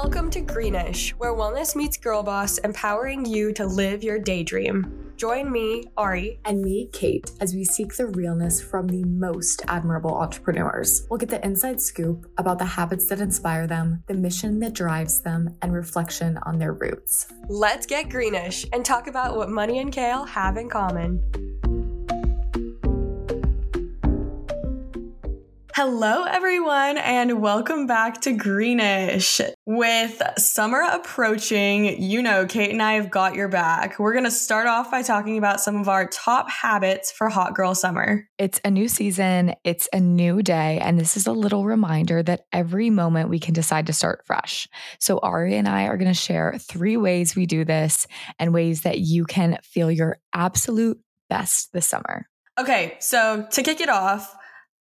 Welcome to Greenish, where wellness meets girl boss, empowering you to live your daydream. Join me, Ari, and me, Kate, as we seek the realness from the most admirable entrepreneurs. We'll get the inside scoop about the habits that inspire them, the mission that drives them, and reflection on their roots. Let's get greenish and talk about what money and kale have in common. Hello, everyone, and welcome back to Greenish. With summer approaching, you know, Kate and I have got your back. We're going to start off by talking about some of our top habits for hot girl summer. It's a new season, it's a new day, and this is a little reminder that every moment we can decide to start fresh. So, Ari and I are going to share three ways we do this and ways that you can feel your absolute best this summer. Okay, so to kick it off,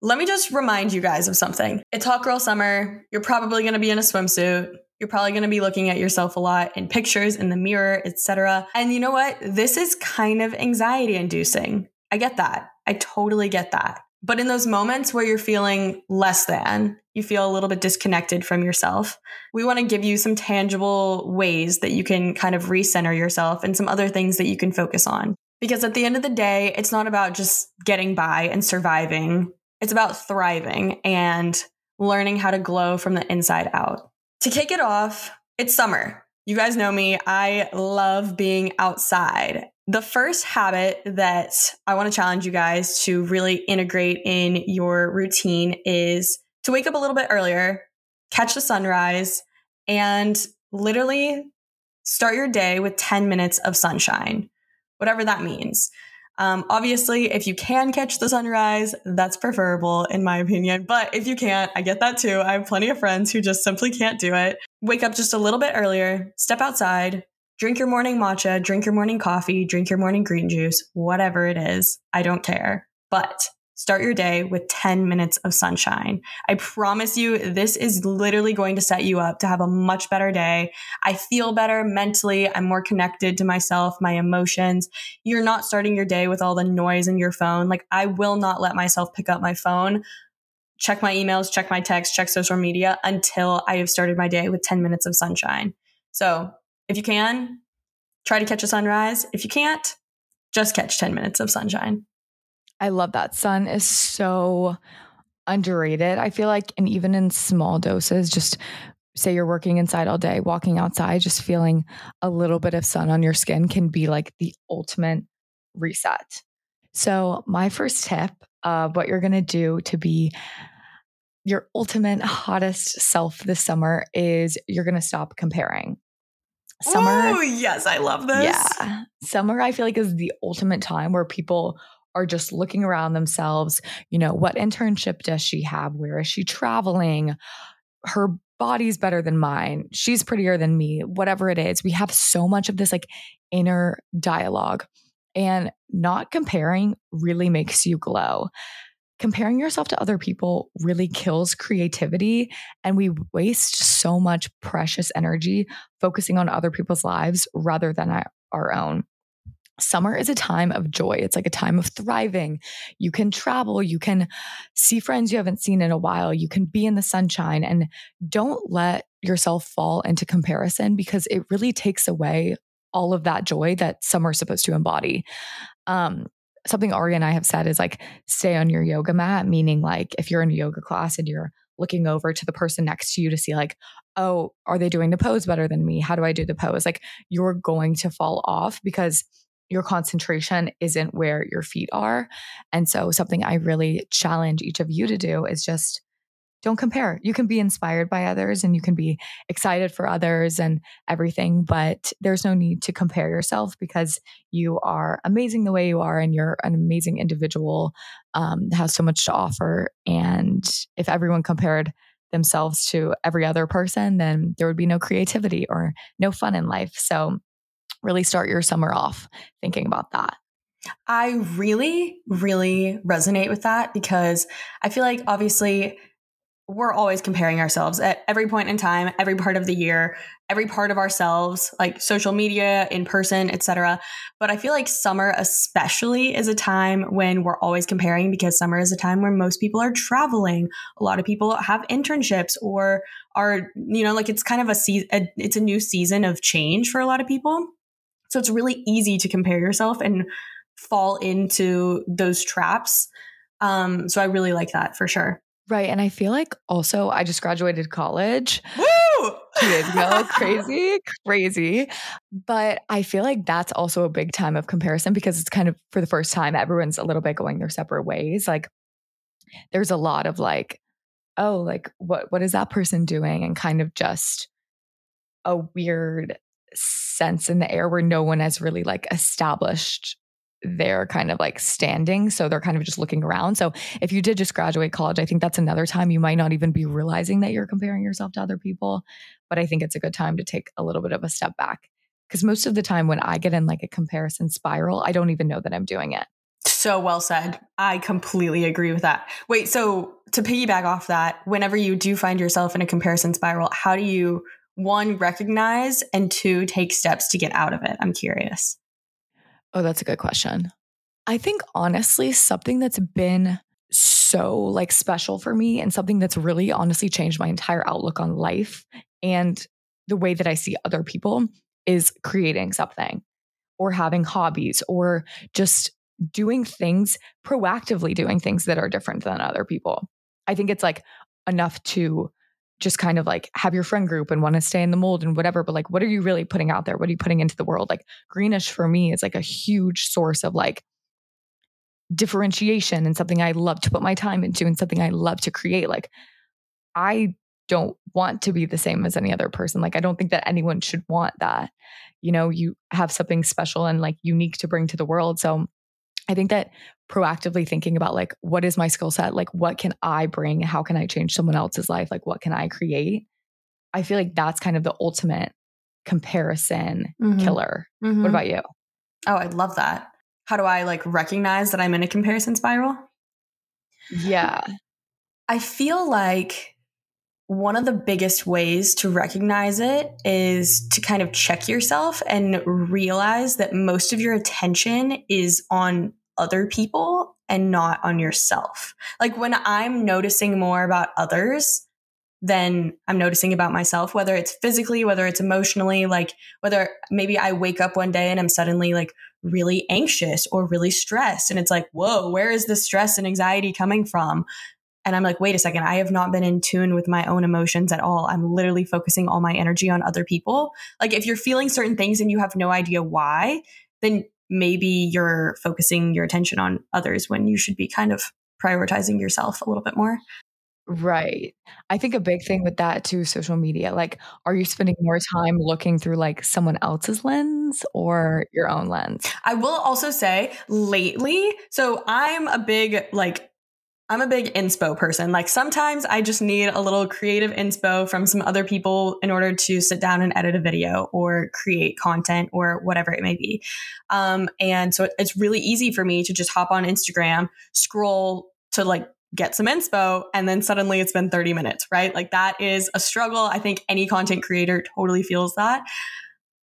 let me just remind you guys of something. It's hot girl summer. You're probably going to be in a swimsuit. You're probably going to be looking at yourself a lot in pictures, in the mirror, etc. And you know what? This is kind of anxiety inducing. I get that. I totally get that. But in those moments where you're feeling less than, you feel a little bit disconnected from yourself, we want to give you some tangible ways that you can kind of recenter yourself and some other things that you can focus on. Because at the end of the day, it's not about just getting by and surviving it's about thriving and learning how to glow from the inside out. To kick it off, it's summer. You guys know me, I love being outside. The first habit that I want to challenge you guys to really integrate in your routine is to wake up a little bit earlier, catch the sunrise, and literally start your day with 10 minutes of sunshine, whatever that means. Um, obviously, if you can catch the sunrise, that's preferable in my opinion. But if you can't, I get that too. I have plenty of friends who just simply can't do it. Wake up just a little bit earlier, step outside, drink your morning matcha, drink your morning coffee, drink your morning green juice, whatever it is. I don't care. But Start your day with 10 minutes of sunshine. I promise you, this is literally going to set you up to have a much better day. I feel better mentally. I'm more connected to myself, my emotions. You're not starting your day with all the noise in your phone. Like, I will not let myself pick up my phone, check my emails, check my texts, check social media until I have started my day with 10 minutes of sunshine. So, if you can, try to catch a sunrise. If you can't, just catch 10 minutes of sunshine. I love that. Sun is so underrated. I feel like, and even in small doses, just say you're working inside all day, walking outside, just feeling a little bit of sun on your skin can be like the ultimate reset. So, my first tip of what you're going to do to be your ultimate hottest self this summer is you're going to stop comparing. Summer. Oh, yes, I love this. Yeah. Summer, I feel like, is the ultimate time where people are just looking around themselves. You know, what internship does she have? Where is she traveling? Her body's better than mine. She's prettier than me. Whatever it is, we have so much of this like inner dialogue. And not comparing really makes you glow. Comparing yourself to other people really kills creativity, and we waste so much precious energy focusing on other people's lives rather than our own. Summer is a time of joy. It's like a time of thriving. You can travel, you can see friends you haven't seen in a while, you can be in the sunshine, and don't let yourself fall into comparison because it really takes away all of that joy that summer is supposed to embody. Um, something Ari and I have said is like stay on your yoga mat, meaning like if you're in a yoga class and you're looking over to the person next to you to see like oh are they doing the pose better than me how do i do the pose like you're going to fall off because your concentration isn't where your feet are. And so, something I really challenge each of you to do is just don't compare. You can be inspired by others and you can be excited for others and everything, but there's no need to compare yourself because you are amazing the way you are and you're an amazing individual, um, has so much to offer. And if everyone compared themselves to every other person, then there would be no creativity or no fun in life. So really start your summer off thinking about that. I really, really resonate with that because I feel like obviously we're always comparing ourselves at every point in time, every part of the year, every part of ourselves, like social media, in person, etc. But I feel like summer especially is a time when we're always comparing because summer is a time where most people are traveling. A lot of people have internships or are, you know, like it's kind of a season, it's a new season of change for a lot of people. So it's really easy to compare yourself and fall into those traps. Um, so I really like that for sure. Right. And I feel like also I just graduated college. Woo! Ago. crazy, crazy. But I feel like that's also a big time of comparison because it's kind of for the first time, everyone's a little bit going their separate ways. Like there's a lot of like, oh, like what what is that person doing? And kind of just a weird sense in the air where no one has really like established their kind of like standing. So they're kind of just looking around. So if you did just graduate college, I think that's another time you might not even be realizing that you're comparing yourself to other people. But I think it's a good time to take a little bit of a step back. Because most of the time when I get in like a comparison spiral, I don't even know that I'm doing it. So well said. I completely agree with that. Wait, so to piggyback off that, whenever you do find yourself in a comparison spiral, how do you one recognize and two take steps to get out of it? I'm curious. Oh, that's a good question. I think honestly, something that's been so like special for me and something that's really honestly changed my entire outlook on life and the way that I see other people is creating something or having hobbies or just doing things proactively doing things that are different than other people. I think it's like enough to just kind of like have your friend group and want to stay in the mold and whatever. But like, what are you really putting out there? What are you putting into the world? Like, greenish for me is like a huge source of like differentiation and something I love to put my time into and something I love to create. Like, I don't want to be the same as any other person. Like, I don't think that anyone should want that. You know, you have something special and like unique to bring to the world. So I think that proactively thinking about like what is my skill set? Like what can i bring? How can i change someone else's life? Like what can i create? I feel like that's kind of the ultimate comparison mm-hmm. killer. Mm-hmm. what about you? Oh i love that. How do i like recognize that i'm in a comparison spiral? Yeah. I feel like one of the biggest ways to recognize it is to kind of check yourself and realize that most of your attention is on other people and not on yourself. Like when I'm noticing more about others than I'm noticing about myself, whether it's physically, whether it's emotionally, like whether maybe I wake up one day and I'm suddenly like really anxious or really stressed. And it's like, whoa, where is the stress and anxiety coming from? And I'm like, wait a second, I have not been in tune with my own emotions at all. I'm literally focusing all my energy on other people. Like, if you're feeling certain things and you have no idea why, then maybe you're focusing your attention on others when you should be kind of prioritizing yourself a little bit more. Right. I think a big thing with that too, social media. Like, are you spending more time looking through like someone else's lens or your own lens? I will also say lately, so I'm a big like I'm a big inspo person. Like sometimes I just need a little creative inspo from some other people in order to sit down and edit a video or create content or whatever it may be. Um, and so it's really easy for me to just hop on Instagram, scroll to like get some inspo, and then suddenly it's been 30 minutes, right? Like that is a struggle. I think any content creator totally feels that.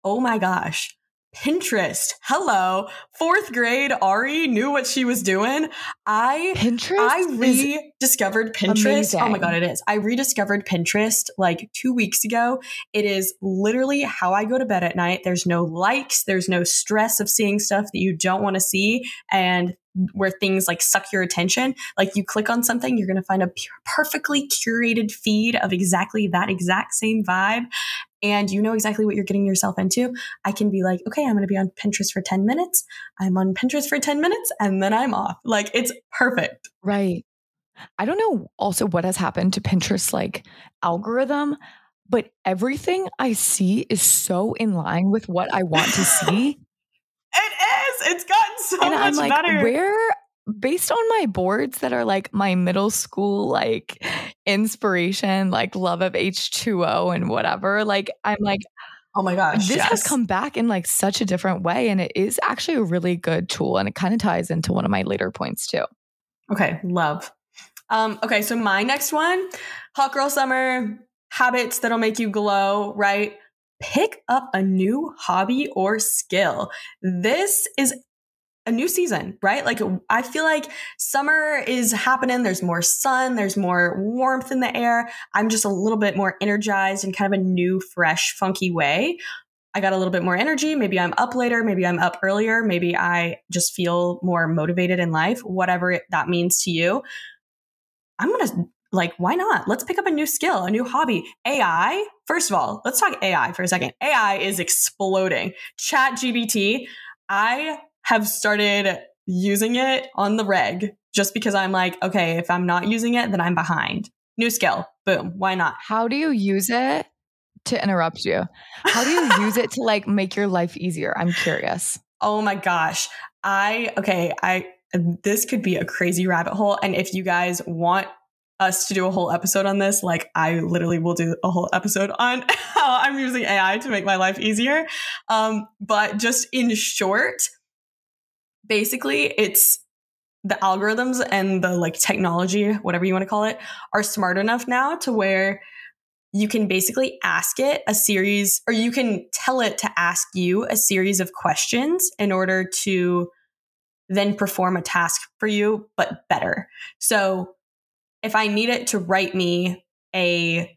Oh my gosh. Pinterest. Hello. Fourth grade Ari knew what she was doing. I Pinterest I rediscovered Pinterest. Amazing. Oh my god, it is. I rediscovered Pinterest like 2 weeks ago. It is literally how I go to bed at night. There's no likes, there's no stress of seeing stuff that you don't want to see and where things like suck your attention. Like you click on something, you're going to find a perfectly curated feed of exactly that exact same vibe and you know exactly what you're getting yourself into, I can be like, okay, I'm going to be on Pinterest for 10 minutes. I'm on Pinterest for 10 minutes and then I'm off. Like it's perfect. Right. I don't know also what has happened to Pinterest like algorithm, but everything I see is so in line with what I want to see. it is. It's gotten so and much I'm like, better. Where based on my boards that are like my middle school like inspiration like love of h2o and whatever like i'm like oh my gosh this yes. has come back in like such a different way and it is actually a really good tool and it kind of ties into one of my later points too okay love um okay so my next one hot girl summer, habits that'll make you glow, right? Pick up a new hobby or skill. This is a new season, right? Like I feel like summer is happening. There's more sun, there's more warmth in the air. I'm just a little bit more energized in kind of a new, fresh, funky way. I got a little bit more energy. Maybe I'm up later. Maybe I'm up earlier. Maybe I just feel more motivated in life, whatever that means to you. I'm going to like, why not? Let's pick up a new skill, a new hobby. AI, first of all, let's talk AI for a second. AI is exploding. Chat GPT, I have started using it on the reg just because I'm like, okay, if I'm not using it, then I'm behind. New skill, boom, why not? How do you use it? To interrupt you, how do you use it to like make your life easier? I'm curious. Oh my gosh. I, okay, I, this could be a crazy rabbit hole. And if you guys want us to do a whole episode on this, like I literally will do a whole episode on how I'm using AI to make my life easier. Um, but just in short, basically it's the algorithms and the like technology, whatever you want to call it, are smart enough now to where you can basically ask it a series or you can tell it to ask you a series of questions in order to then perform a task for you, but better. So if I need it to write me a,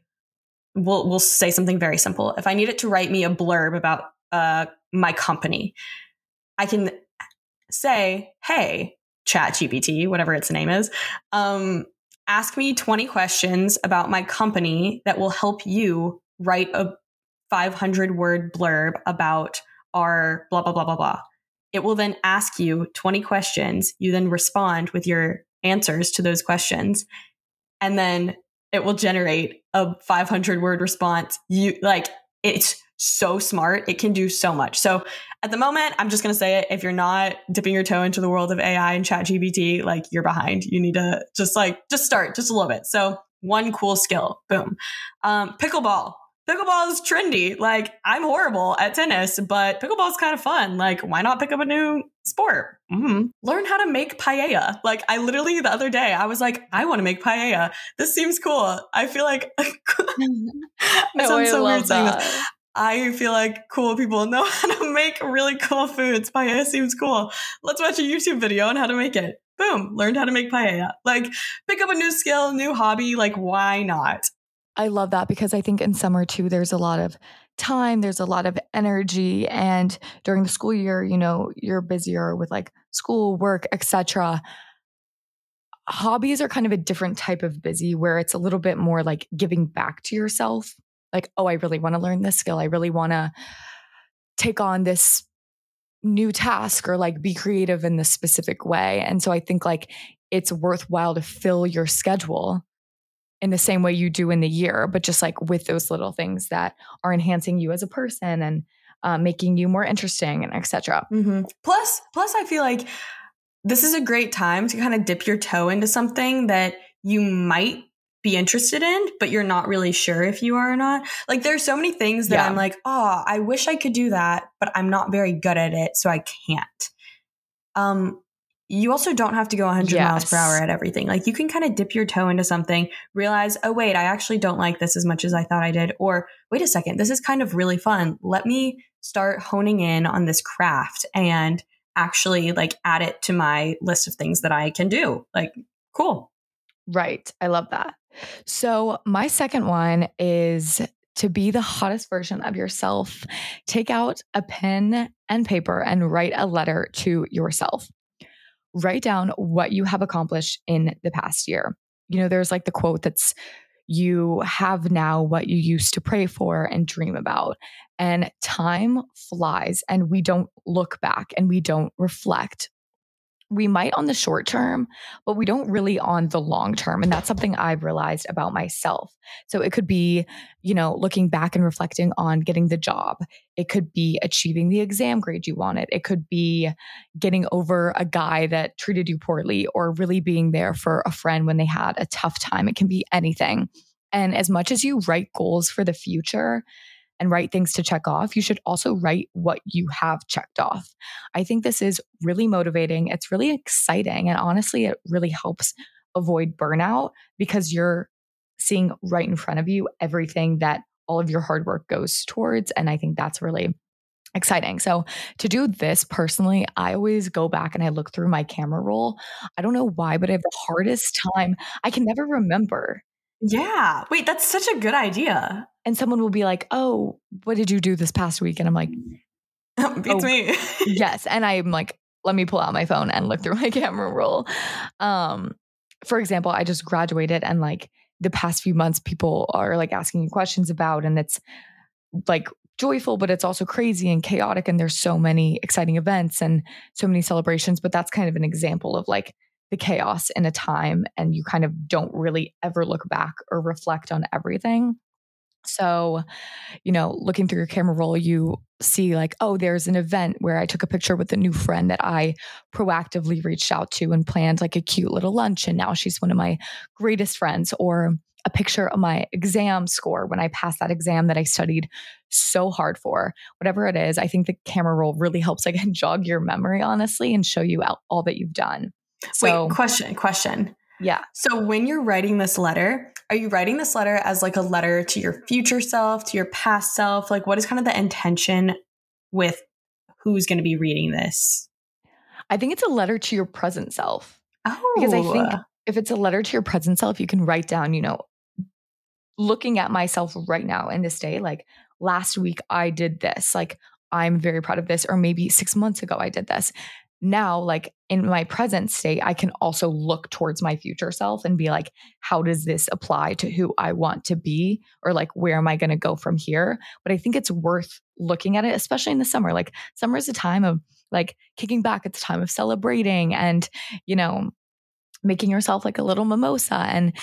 we'll, we'll say something very simple. If I need it to write me a blurb about uh, my company, I can say, hey, chat GPT, whatever its name is, um, ask me 20 questions about my company that will help you write a 500 word blurb about our blah, blah, blah, blah, blah. It will then ask you 20 questions. You then respond with your answers to those questions and then it will generate a 500 word response. You like it's so smart. It can do so much. So at the moment, I'm just going to say it. If you're not dipping your toe into the world of AI and chat GPT, like you're behind. You need to just like, just start just a little bit. So one cool skill, boom. Um, pickleball pickleball is trendy. Like I'm horrible at tennis, but pickleball is kind of fun. Like why not pick up a new sport? Mm-hmm. Learn how to make paella. Like I literally the other day I was like, I want to make paella. This seems cool. I feel like I no, sounds so weird saying this. I feel like cool people know how to make really cool foods. Paella seems cool. Let's watch a YouTube video on how to make it. Boom, learned how to make paella. Like, pick up a new skill, new hobby. Like, why not? I love that because I think in summer too, there's a lot of time, there's a lot of energy. And during the school year, you know, you're busier with like school, work, etc. Hobbies are kind of a different type of busy where it's a little bit more like giving back to yourself. Like, oh, I really want to learn this skill. I really want to take on this new task or like be creative in this specific way. And so I think like it's worthwhile to fill your schedule in the same way you do in the year, but just like with those little things that are enhancing you as a person and uh, making you more interesting and etc. Mm-hmm. Plus, plus, I feel like this is a great time to kind of dip your toe into something that you might be interested in, but you're not really sure if you are or not. Like there's so many things that yeah. I'm like, oh, I wish I could do that, but I'm not very good at it, so I can't. Um, you also don't have to go 100 yes. miles per hour at everything. Like you can kind of dip your toe into something, realize, oh, wait, I actually don't like this as much as I thought I did. Or wait a second, this is kind of really fun. Let me start honing in on this craft and actually like add it to my list of things that I can do. Like, cool. Right. I love that. So, my second one is to be the hottest version of yourself. Take out a pen and paper and write a letter to yourself write down what you have accomplished in the past year. You know, there's like the quote that's, you have now what you used to pray for and dream about. And time flies and we don't look back and we don't reflect we might on the short term, but we don't really on the long term. And that's something I've realized about myself. So it could be, you know, looking back and reflecting on getting the job. It could be achieving the exam grade you wanted. It could be getting over a guy that treated you poorly or really being there for a friend when they had a tough time. It can be anything. And as much as you write goals for the future, and write things to check off, you should also write what you have checked off. I think this is really motivating. It's really exciting. And honestly, it really helps avoid burnout because you're seeing right in front of you everything that all of your hard work goes towards. And I think that's really exciting. So to do this personally, I always go back and I look through my camera roll. I don't know why, but I have the hardest time. I can never remember. Yeah. Wait, that's such a good idea. And someone will be like, "Oh, what did you do this past week?" And I'm like, "Beats oh, me." yes, and I'm like, "Let me pull out my phone and look through my camera roll." Um, for example, I just graduated and like the past few months people are like asking you questions about and it's like joyful, but it's also crazy and chaotic. And there's so many exciting events and so many celebrations. But that's kind of an example of like the chaos in a time. And you kind of don't really ever look back or reflect on everything. So, you know, looking through your camera roll, you see like, oh, there's an event where I took a picture with a new friend that I proactively reached out to and planned like a cute little lunch. And now she's one of my greatest friends. Or a picture of my exam score when I passed that exam that I studied so hard for. Whatever it is, I think the camera roll really helps like jog your memory honestly and show you out all that you've done. So, Wait, question, question. Yeah. So when you're writing this letter, are you writing this letter as like a letter to your future self, to your past self? Like what is kind of the intention with who's going to be reading this? I think it's a letter to your present self. Oh. Because I think oh. if it's a letter to your present self, you can write down, you know, looking at myself right now in this day, like last week I did this, like I'm very proud of this, or maybe six months ago I did this. Now, like in my present state, I can also look towards my future self and be like, how does this apply to who I want to be? Or like, where am I going to go from here? But I think it's worth looking at it, especially in the summer. Like, summer is a time of like kicking back, it's a time of celebrating and, you know, making yourself like a little mimosa and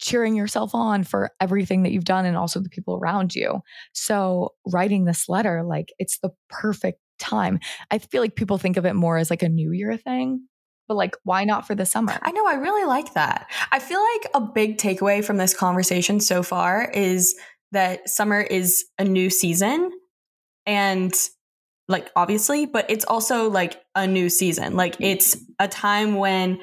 cheering yourself on for everything that you've done and also the people around you. So, writing this letter, like it's the perfect time. I feel like people think of it more as like a new year thing, but like why not for the summer? I know, I really like that. I feel like a big takeaway from this conversation so far is that summer is a new season and like obviously, but it's also like a new season. Like it's a time when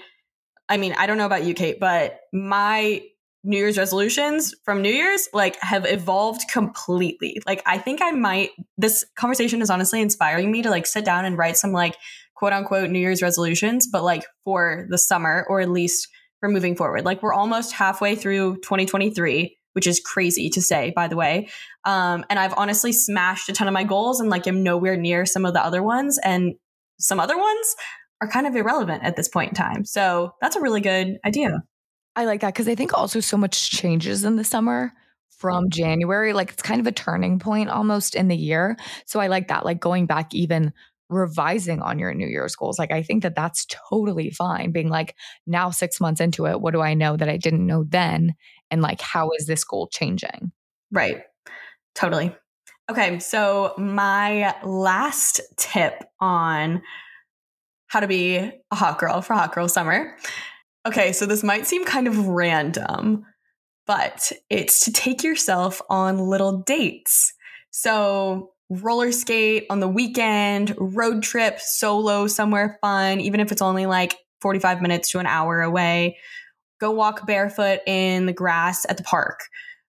I mean, I don't know about you, Kate, but my New Year's resolutions from New Year's like have evolved completely. Like I think I might this conversation is honestly inspiring me to like sit down and write some like quote unquote New Year's resolutions, but like for the summer or at least for moving forward. Like we're almost halfway through 2023, which is crazy to say, by the way. Um, and I've honestly smashed a ton of my goals and like am nowhere near some of the other ones. And some other ones are kind of irrelevant at this point in time. So that's a really good idea. I like that because I think also so much changes in the summer from January. Like it's kind of a turning point almost in the year. So I like that, like going back, even revising on your New Year's goals. Like I think that that's totally fine. Being like, now six months into it, what do I know that I didn't know then? And like, how is this goal changing? Right. Totally. Okay. So my last tip on how to be a hot girl for hot girl summer Okay, so this might seem kind of random, but it's to take yourself on little dates. So, roller skate on the weekend, road trip, solo somewhere fun, even if it's only like 45 minutes to an hour away. Go walk barefoot in the grass at the park.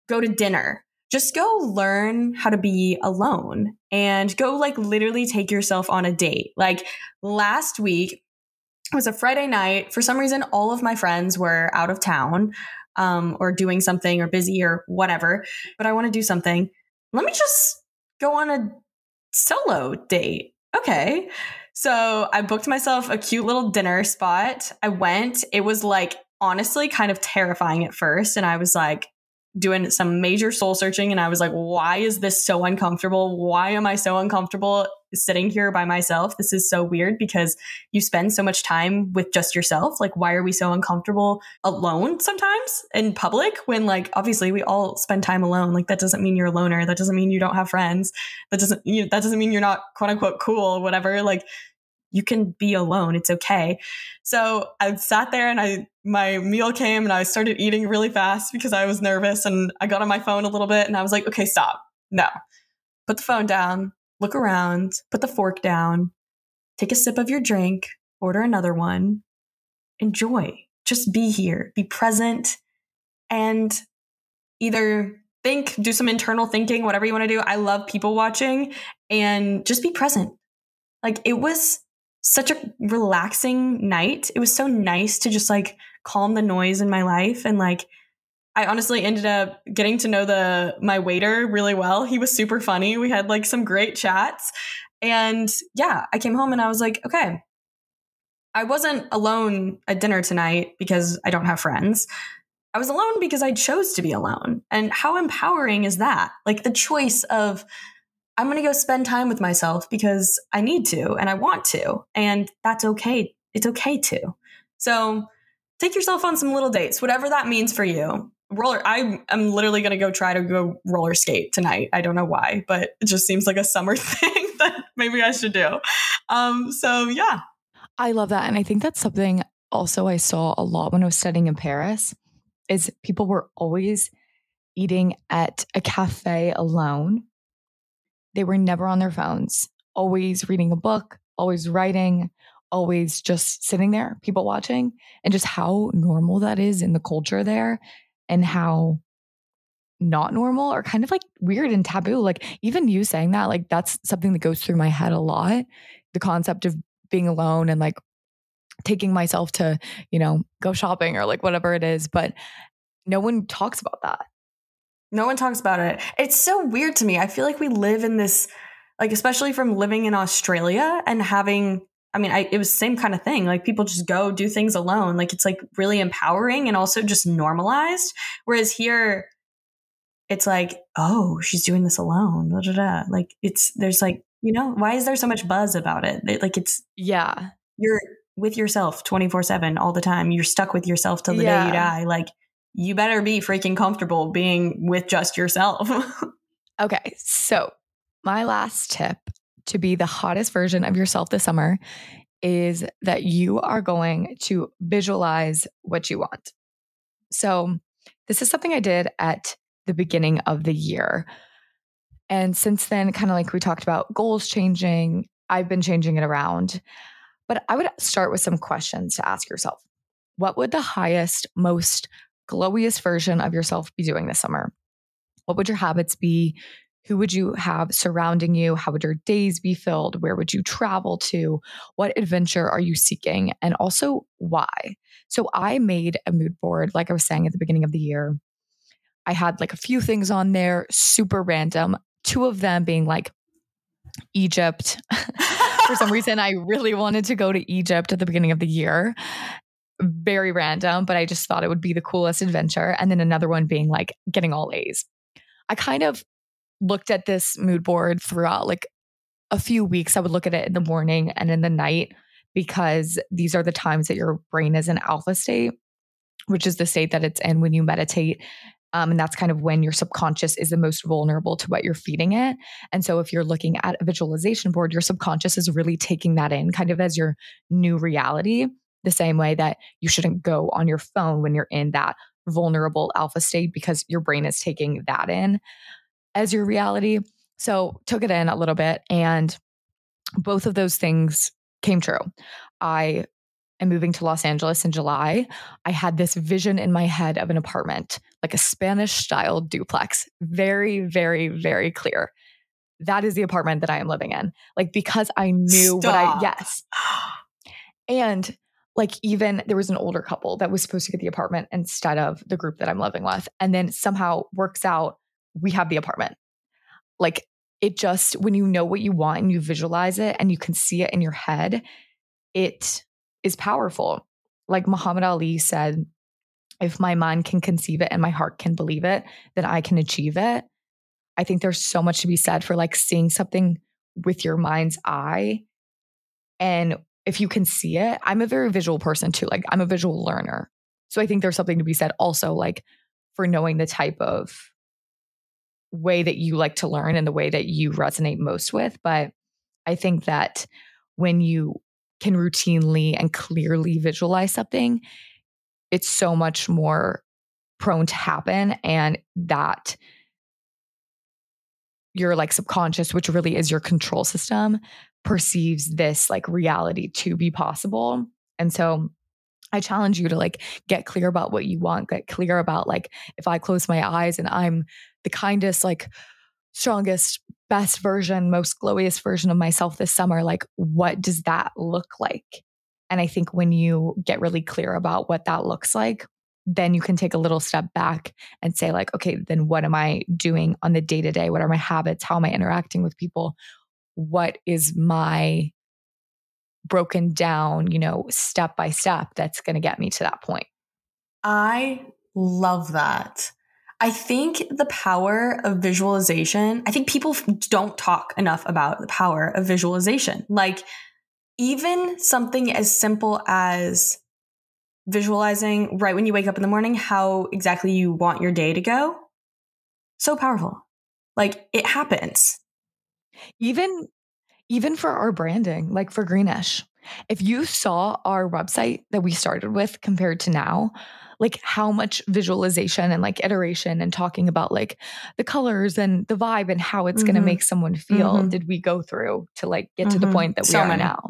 Go to dinner. Just go learn how to be alone and go like literally take yourself on a date. Like last week, it was a Friday night. For some reason, all of my friends were out of town um, or doing something or busy or whatever, but I want to do something. Let me just go on a solo date. Okay. So I booked myself a cute little dinner spot. I went. It was like honestly kind of terrifying at first. And I was like, doing some major soul searching and I was like, why is this so uncomfortable? Why am I so uncomfortable sitting here by myself? This is so weird because you spend so much time with just yourself. Like, why are we so uncomfortable alone sometimes in public when, like, obviously we all spend time alone? Like, that doesn't mean you're a loner. That doesn't mean you don't have friends. That doesn't, you know, that doesn't mean you're not quote unquote cool, whatever. Like, you can be alone. It's okay. So I sat there and I my meal came and I started eating really fast because I was nervous and I got on my phone a little bit and I was like, okay, stop. No. Put the phone down, look around, put the fork down, take a sip of your drink, order another one. Enjoy. Just be here, be present and either think, do some internal thinking, whatever you want to do. I love people watching and just be present. Like it was such a relaxing night. It was so nice to just like calm the noise in my life and like I honestly ended up getting to know the my waiter really well. He was super funny. We had like some great chats. And yeah, I came home and I was like, okay. I wasn't alone at dinner tonight because I don't have friends. I was alone because I chose to be alone. And how empowering is that? Like the choice of, I'm going to go spend time with myself because I need to and I want to. And that's okay. It's okay to. So take yourself on some little dates, whatever that means for you. Roller, I am literally going to go try to go roller skate tonight. I don't know why, but it just seems like a summer thing that maybe I should do. Um, so yeah. I love that. And I think that's something also I saw a lot when I was studying in Paris is people were always eating at a cafe alone. They were never on their phones, always reading a book, always writing, always just sitting there, people watching, and just how normal that is in the culture there and how not normal or kind of like weird and taboo. Like, even you saying that, like, that's something that goes through my head a lot. The concept of being alone and like taking myself to, you know, go shopping or like whatever it is. But no one talks about that. No one talks about it. It's so weird to me. I feel like we live in this, like, especially from living in Australia and having, I mean, I, it was the same kind of thing. Like, people just go do things alone. Like, it's like really empowering and also just normalized. Whereas here, it's like, oh, she's doing this alone. Da, da, da. Like, it's, there's like, you know, why is there so much buzz about it? Like, it's, yeah, you're, with yourself 24 7 all the time. You're stuck with yourself till the yeah. day you die. Like, you better be freaking comfortable being with just yourself. okay. So, my last tip to be the hottest version of yourself this summer is that you are going to visualize what you want. So, this is something I did at the beginning of the year. And since then, kind of like we talked about goals changing, I've been changing it around. But I would start with some questions to ask yourself. What would the highest, most glowiest version of yourself be doing this summer? What would your habits be? Who would you have surrounding you? How would your days be filled? Where would you travel to? What adventure are you seeking? And also, why? So, I made a mood board, like I was saying at the beginning of the year. I had like a few things on there, super random, two of them being like Egypt. For some reason, I really wanted to go to Egypt at the beginning of the year. Very random, but I just thought it would be the coolest adventure. And then another one being like getting all A's. I kind of looked at this mood board throughout like a few weeks. I would look at it in the morning and in the night because these are the times that your brain is in alpha state, which is the state that it's in when you meditate um, and that's kind of when your subconscious is the most vulnerable to what you're feeding it. And so, if you're looking at a visualization board, your subconscious is really taking that in kind of as your new reality, the same way that you shouldn't go on your phone when you're in that vulnerable alpha state because your brain is taking that in as your reality. So, took it in a little bit, and both of those things came true. I am moving to Los Angeles in July, I had this vision in my head of an apartment, like a Spanish style duplex. Very, very, very clear. That is the apartment that I am living in. Like, because I knew Stop. what I, yes. And like, even there was an older couple that was supposed to get the apartment instead of the group that I'm living with. And then somehow works out, we have the apartment. Like, it just, when you know what you want and you visualize it and you can see it in your head, it is powerful. Like Muhammad Ali said, if my mind can conceive it and my heart can believe it, then I can achieve it. I think there's so much to be said for like seeing something with your mind's eye. And if you can see it, I'm a very visual person too. Like I'm a visual learner. So I think there's something to be said also like for knowing the type of way that you like to learn and the way that you resonate most with. But I think that when you can routinely and clearly visualize something, it's so much more prone to happen. And that your like subconscious, which really is your control system, perceives this like reality to be possible. And so I challenge you to like get clear about what you want, get clear about like if I close my eyes and I'm the kindest, like strongest, best version, most glowiest version of myself this summer, like what does that look like? And I think when you get really clear about what that looks like, then you can take a little step back and say, like, okay, then what am I doing on the day to day? What are my habits? How am I interacting with people? What is my broken down, you know, step by step that's going to get me to that point? I love that. I think the power of visualization, I think people don't talk enough about the power of visualization. Like, even something as simple as visualizing right when you wake up in the morning how exactly you want your day to go so powerful like it happens even even for our branding like for greenish if you saw our website that we started with compared to now like how much visualization and like iteration and talking about like the colors and the vibe and how it's mm-hmm. going to make someone feel mm-hmm. did we go through to like get mm-hmm. to the mm-hmm. point that we so are many. now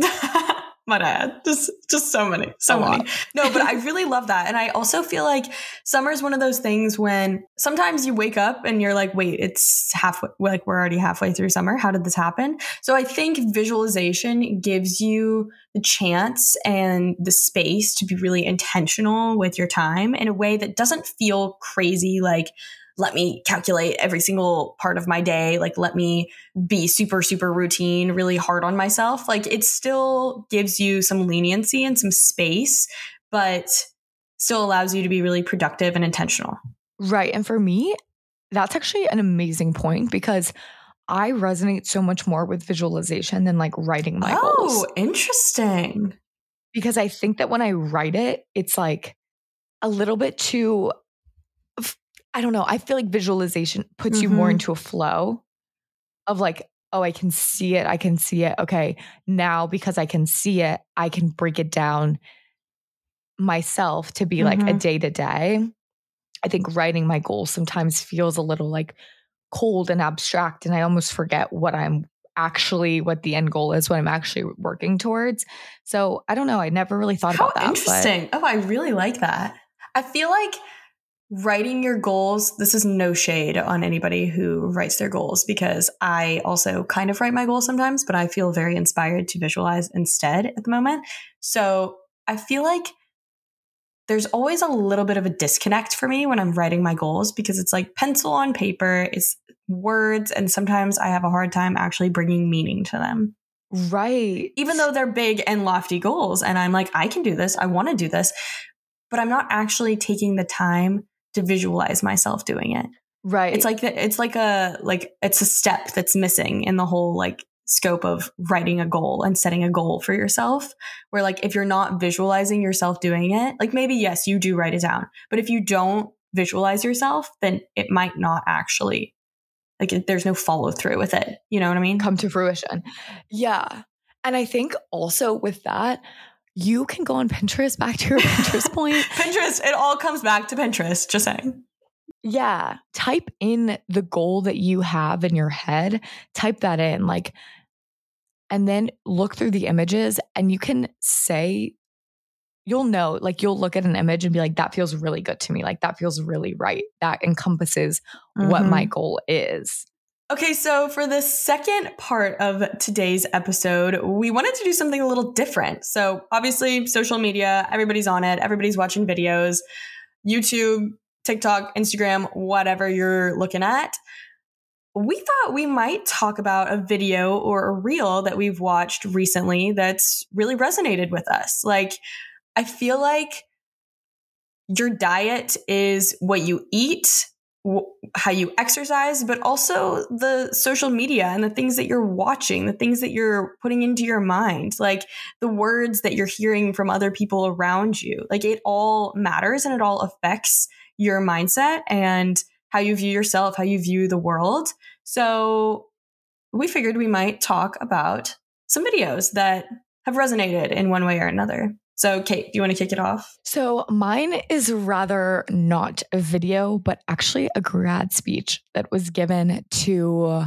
my dad. Just just so many. So many. No, but I really love that. And I also feel like summer is one of those things when sometimes you wake up and you're like, wait, it's halfway like we're already halfway through summer. How did this happen? So I think visualization gives you the chance and the space to be really intentional with your time in a way that doesn't feel crazy like let me calculate every single part of my day. Like, let me be super, super routine, really hard on myself. Like, it still gives you some leniency and some space, but still allows you to be really productive and intentional. Right. And for me, that's actually an amazing point because I resonate so much more with visualization than like writing my oh, goals. Oh, interesting. Because I think that when I write it, it's like a little bit too I don't know. I feel like visualization puts mm-hmm. you more mm-hmm. into a flow of like, oh, I can see it. I can see it. Okay. Now, because I can see it, I can break it down myself to be mm-hmm. like a day to day. I think writing my goals sometimes feels a little like cold and abstract. And I almost forget what I'm actually, what the end goal is, what I'm actually working towards. So I don't know. I never really thought How about that. Interesting. But. Oh, I really like that. I feel like writing your goals this is no shade on anybody who writes their goals because i also kind of write my goals sometimes but i feel very inspired to visualize instead at the moment. So i feel like there's always a little bit of a disconnect for me when i'm writing my goals because it's like pencil on paper it's words and sometimes i have a hard time actually bringing meaning to them. Right. Even though they're big and lofty goals and i'm like i can do this. I want to do this. But i'm not actually taking the time to visualize myself doing it. Right. It's like it's like a like it's a step that's missing in the whole like scope of writing a goal and setting a goal for yourself where like if you're not visualizing yourself doing it like maybe yes you do write it down but if you don't visualize yourself then it might not actually like there's no follow through with it you know what i mean come to fruition yeah and i think also with that you can go on Pinterest back to your Pinterest point. Pinterest, it all comes back to Pinterest, just saying. Yeah. Type in the goal that you have in your head, type that in, like, and then look through the images and you can say, you'll know, like, you'll look at an image and be like, that feels really good to me. Like, that feels really right. That encompasses mm-hmm. what my mm-hmm. goal is. Okay, so for the second part of today's episode, we wanted to do something a little different. So, obviously, social media, everybody's on it, everybody's watching videos, YouTube, TikTok, Instagram, whatever you're looking at. We thought we might talk about a video or a reel that we've watched recently that's really resonated with us. Like, I feel like your diet is what you eat how you exercise, but also the social media and the things that you're watching, the things that you're putting into your mind, like the words that you're hearing from other people around you. Like it all matters and it all affects your mindset and how you view yourself, how you view the world. So we figured we might talk about some videos that have resonated in one way or another. So, Kate, do you want to kick it off? So, mine is rather not a video, but actually a grad speech that was given to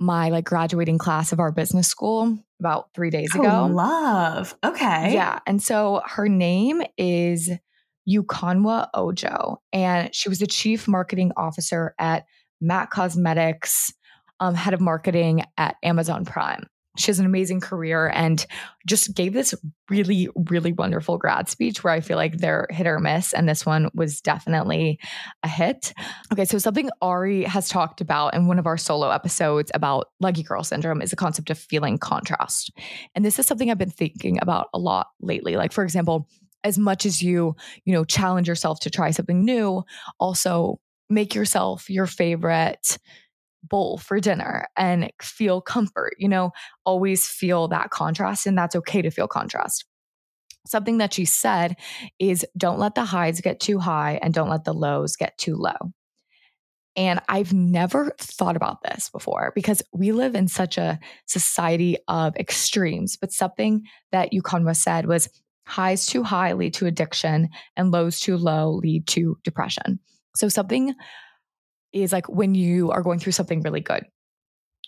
my like graduating class of our business school about three days Oh, ago. love. Okay. Yeah. And so her name is Ukonwa Ojo, and she was the chief marketing officer at MAC Cosmetics, um, head of marketing at Amazon Prime. She has an amazing career and just gave this really, really wonderful grad speech where I feel like they're hit or miss. And this one was definitely a hit. Okay, so something Ari has talked about in one of our solo episodes about Lucky Girl syndrome is the concept of feeling contrast. And this is something I've been thinking about a lot lately. Like, for example, as much as you, you know, challenge yourself to try something new, also make yourself your favorite bowl for dinner and feel comfort, you know, always feel that contrast and that's okay to feel contrast. Something that she said is don't let the highs get too high and don't let the lows get too low. And I've never thought about this before because we live in such a society of extremes. But something that Ukonwa said was highs too high lead to addiction and lows too low lead to depression. So something is like when you are going through something really good.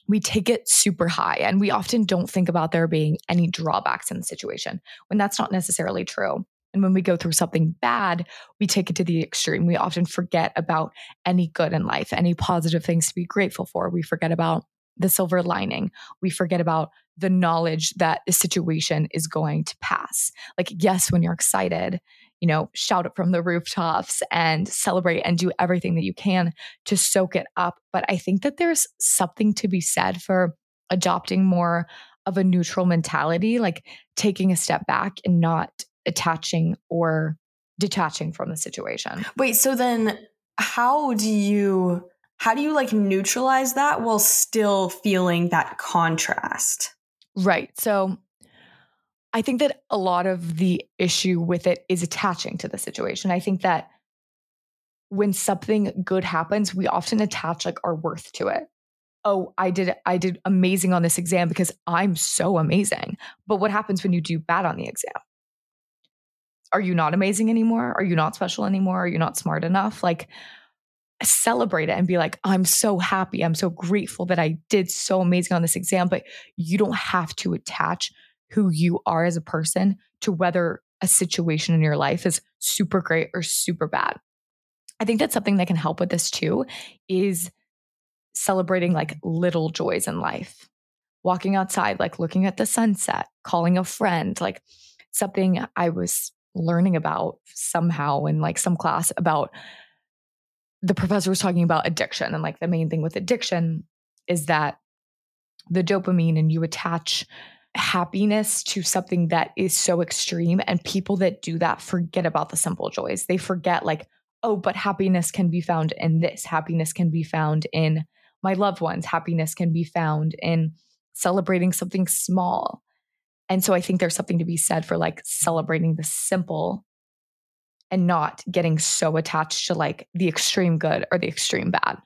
We take it super high and we often don't think about there being any drawbacks in the situation when that's not necessarily true. And when we go through something bad, we take it to the extreme. We often forget about any good in life, any positive things to be grateful for. We forget about the silver lining. We forget about the knowledge that the situation is going to pass. Like, yes, when you're excited, you know, shout it from the rooftops and celebrate and do everything that you can to soak it up. But I think that there's something to be said for adopting more of a neutral mentality, like taking a step back and not attaching or detaching from the situation. Wait, so then how do you how do you like neutralize that while still feeling that contrast? Right. So I think that a lot of the issue with it is attaching to the situation. I think that when something good happens, we often attach like our worth to it. Oh, I did I did amazing on this exam because I'm so amazing. But what happens when you do bad on the exam? Are you not amazing anymore? Are you not special anymore? Are you not smart enough? Like celebrate it and be like, I'm so happy. I'm so grateful that I did so amazing on this exam. But you don't have to attach who you are as a person to whether a situation in your life is super great or super bad. I think that's something that can help with this too is celebrating like little joys in life. Walking outside, like looking at the sunset, calling a friend, like something I was learning about somehow in like some class about the professor was talking about addiction and like the main thing with addiction is that the dopamine and you attach happiness to something that is so extreme and people that do that forget about the simple joys. They forget like oh but happiness can be found in this. Happiness can be found in my loved ones. Happiness can be found in celebrating something small. And so i think there's something to be said for like celebrating the simple and not getting so attached to like the extreme good or the extreme bad.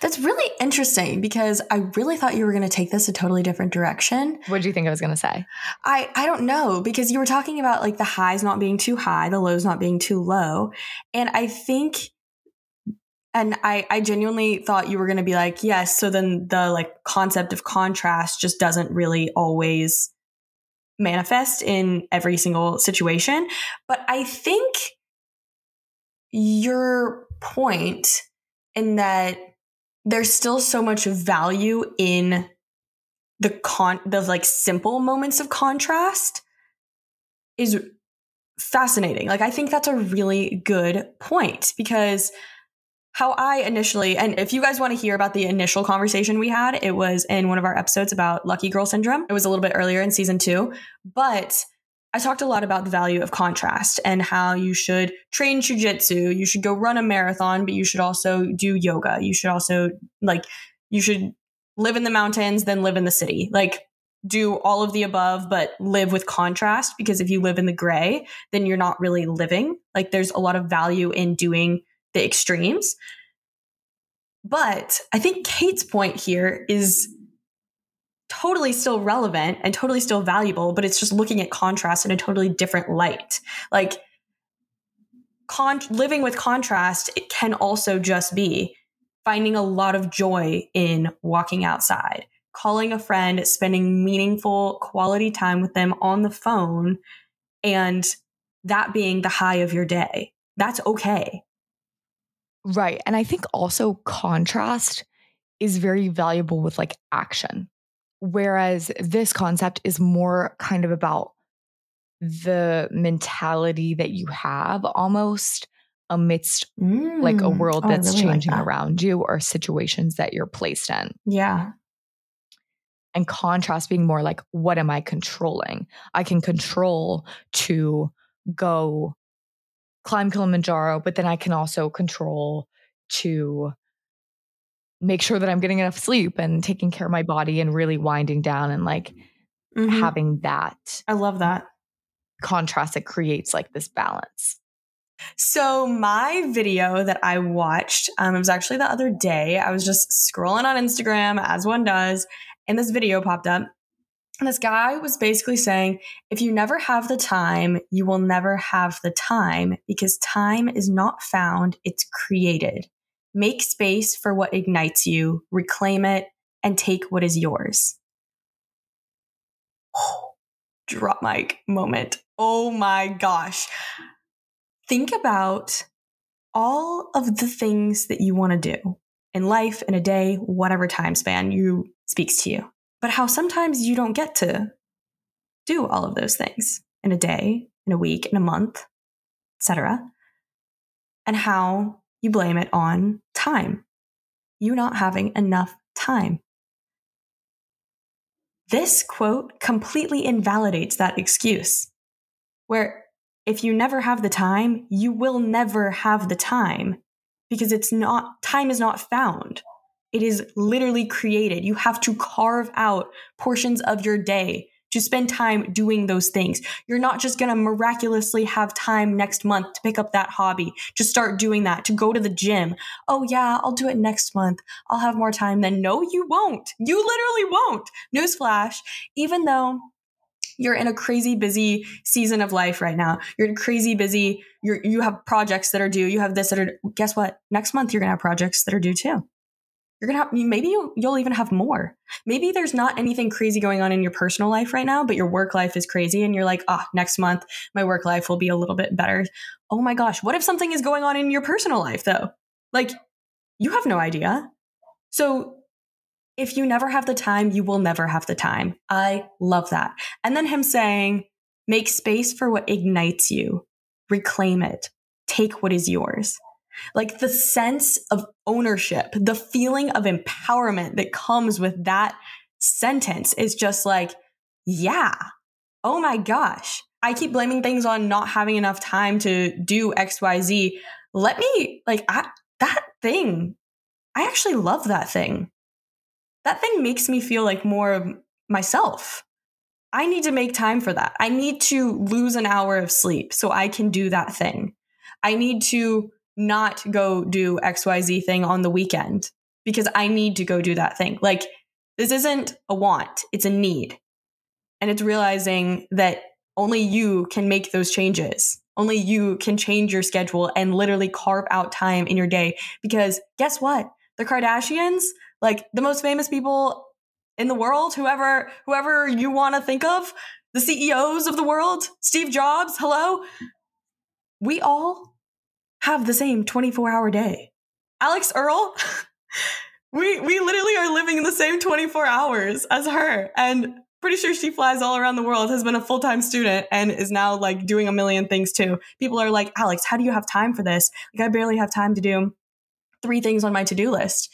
That's really interesting because I really thought you were going to take this a totally different direction. What did you think I was going to say? I I don't know because you were talking about like the highs not being too high, the lows not being too low, and I think and I I genuinely thought you were going to be like, yes, so then the like concept of contrast just doesn't really always manifest in every single situation, but I think your point in that there's still so much value in the con the like simple moments of contrast is fascinating. Like I think that's a really good point because how I initially and if you guys want to hear about the initial conversation we had, it was in one of our episodes about lucky girl syndrome. It was a little bit earlier in season 2, but I talked a lot about the value of contrast and how you should train jujitsu, you should go run a marathon, but you should also do yoga. You should also like you should live in the mountains, then live in the city. Like do all of the above, but live with contrast because if you live in the gray, then you're not really living. Like there's a lot of value in doing the extremes. But I think Kate's point here is totally still relevant and totally still valuable, but it's just looking at contrast in a totally different light. Like con- living with contrast, it can also just be finding a lot of joy in walking outside, calling a friend, spending meaningful quality time with them on the phone, and that being the high of your day. That's okay. Right. And I think also contrast is very valuable with like action. Whereas this concept is more kind of about the mentality that you have almost amidst mm. like a mm. world oh, that's really changing like that. around you or situations that you're placed in. Yeah. And contrast being more like, what am I controlling? I can control to go climb Kilimanjaro, but then I can also control to make sure that I'm getting enough sleep and taking care of my body and really winding down and like mm-hmm. having that. I love that contrast that creates like this balance. So my video that I watched, um, it was actually the other day. I was just scrolling on Instagram as one does, and this video popped up. And this guy was basically saying, if you never have the time, you will never have the time because time is not found, it's created. Make space for what ignites you, reclaim it, and take what is yours. Oh, drop mic moment. Oh my gosh think about all of the things that you want to do in life, in a day, whatever time span you speaks to you. But how sometimes you don't get to do all of those things in a day, in a week, in a month, etc. And how you blame it on time. You not having enough time. This quote completely invalidates that excuse where if you never have the time, you will never have the time because it's not, time is not found. It is literally created. You have to carve out portions of your day to spend time doing those things. You're not just going to miraculously have time next month to pick up that hobby, to start doing that, to go to the gym. Oh, yeah, I'll do it next month. I'll have more time then. No, you won't. You literally won't. Newsflash, even though you're in a crazy busy season of life right now. You're in crazy busy. You're you have projects that are due. You have this that are. Guess what? Next month you're gonna have projects that are due too. You're gonna have maybe you'll, you'll even have more. Maybe there's not anything crazy going on in your personal life right now, but your work life is crazy, and you're like, ah, oh, next month my work life will be a little bit better. Oh my gosh, what if something is going on in your personal life though? Like you have no idea. So if you never have the time, you will never have the time. I love that. And then him saying, make space for what ignites you, reclaim it, take what is yours. Like the sense of ownership, the feeling of empowerment that comes with that sentence is just like, yeah, oh my gosh. I keep blaming things on not having enough time to do XYZ. Let me, like, I, that thing, I actually love that thing that thing makes me feel like more of myself. I need to make time for that. I need to lose an hour of sleep so I can do that thing. I need to not go do XYZ thing on the weekend because I need to go do that thing. Like, this isn't a want, it's a need. And it's realizing that only you can make those changes. Only you can change your schedule and literally carve out time in your day. Because guess what? The Kardashians, like the most famous people in the world, whoever whoever you want to think of, the CEOs of the world, Steve Jobs, hello. We all have the same 24-hour day. Alix Earle, we we literally are living in the same 24 hours as her and pretty sure she flies all around the world has been a full-time student and is now like doing a million things too people are like Alex, how do you have time for this like i barely have time to do three things on my to-do list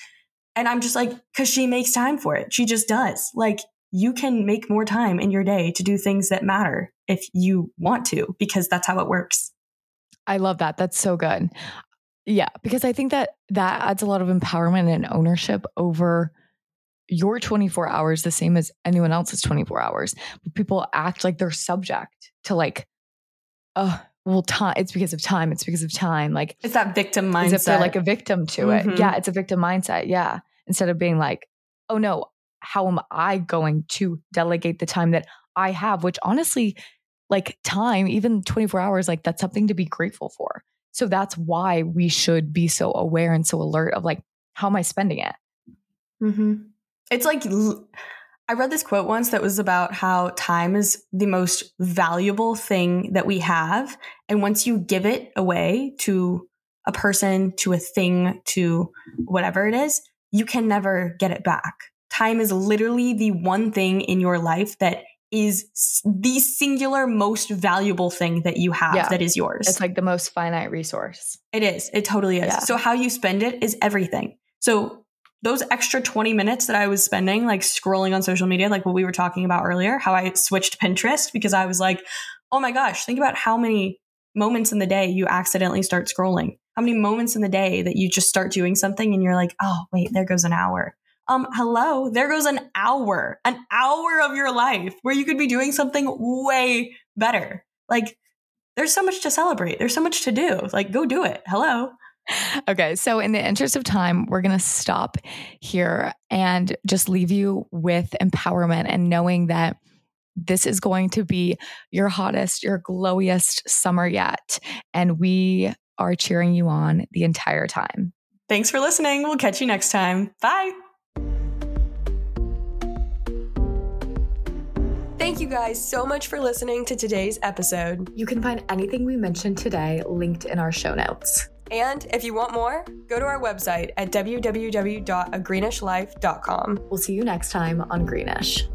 and I'm just like, because she makes time for it. She just does. Like, you can make more time in your day to do things that matter if you want to, because that's how it works. I love that. That's so good. Yeah, because I think that that adds a lot of empowerment and ownership over your 24 hours, the same as anyone else's 24 hours. But people act like they're subject to like, oh, well, time. It's because of time. It's because of time. Like it's that victim mindset. As if they're like a victim to mm-hmm. it. Yeah, it's a victim mindset. Yeah, instead of being like, oh no, how am I going to delegate the time that I have? Which honestly, like time, even 24 hours, like that's something to be grateful for. So that's why we should be so aware and so alert of like, how am I spending it? Mm-hmm. It's like I read this quote once that was about how time is the most valuable thing that we have. And once you give it away to a person, to a thing, to whatever it is, you can never get it back. Time is literally the one thing in your life that is the singular most valuable thing that you have yeah. that is yours. It's like the most finite resource. It is. It totally is. Yeah. So how you spend it is everything. So those extra 20 minutes that I was spending like scrolling on social media, like what we were talking about earlier, how I switched Pinterest because I was like, oh my gosh, think about how many moments in the day you accidentally start scrolling. How many moments in the day that you just start doing something and you're like, oh, wait, there goes an hour. Um, hello, there goes an hour, an hour of your life where you could be doing something way better. Like, there's so much to celebrate. There's so much to do. Like, go do it. Hello okay. So, in the interest of time, we're going to stop here and just leave you with empowerment and knowing that this is going to be your hottest, your glowiest summer yet. And we are cheering you on the entire time. Thanks for listening. We'll catch you next time. Bye. Thank you guys so much for listening to today's episode. You can find anything we mentioned today linked in our show notes. And if you want more, go to our website at www.agreenishlife.com. We'll see you next time on Greenish.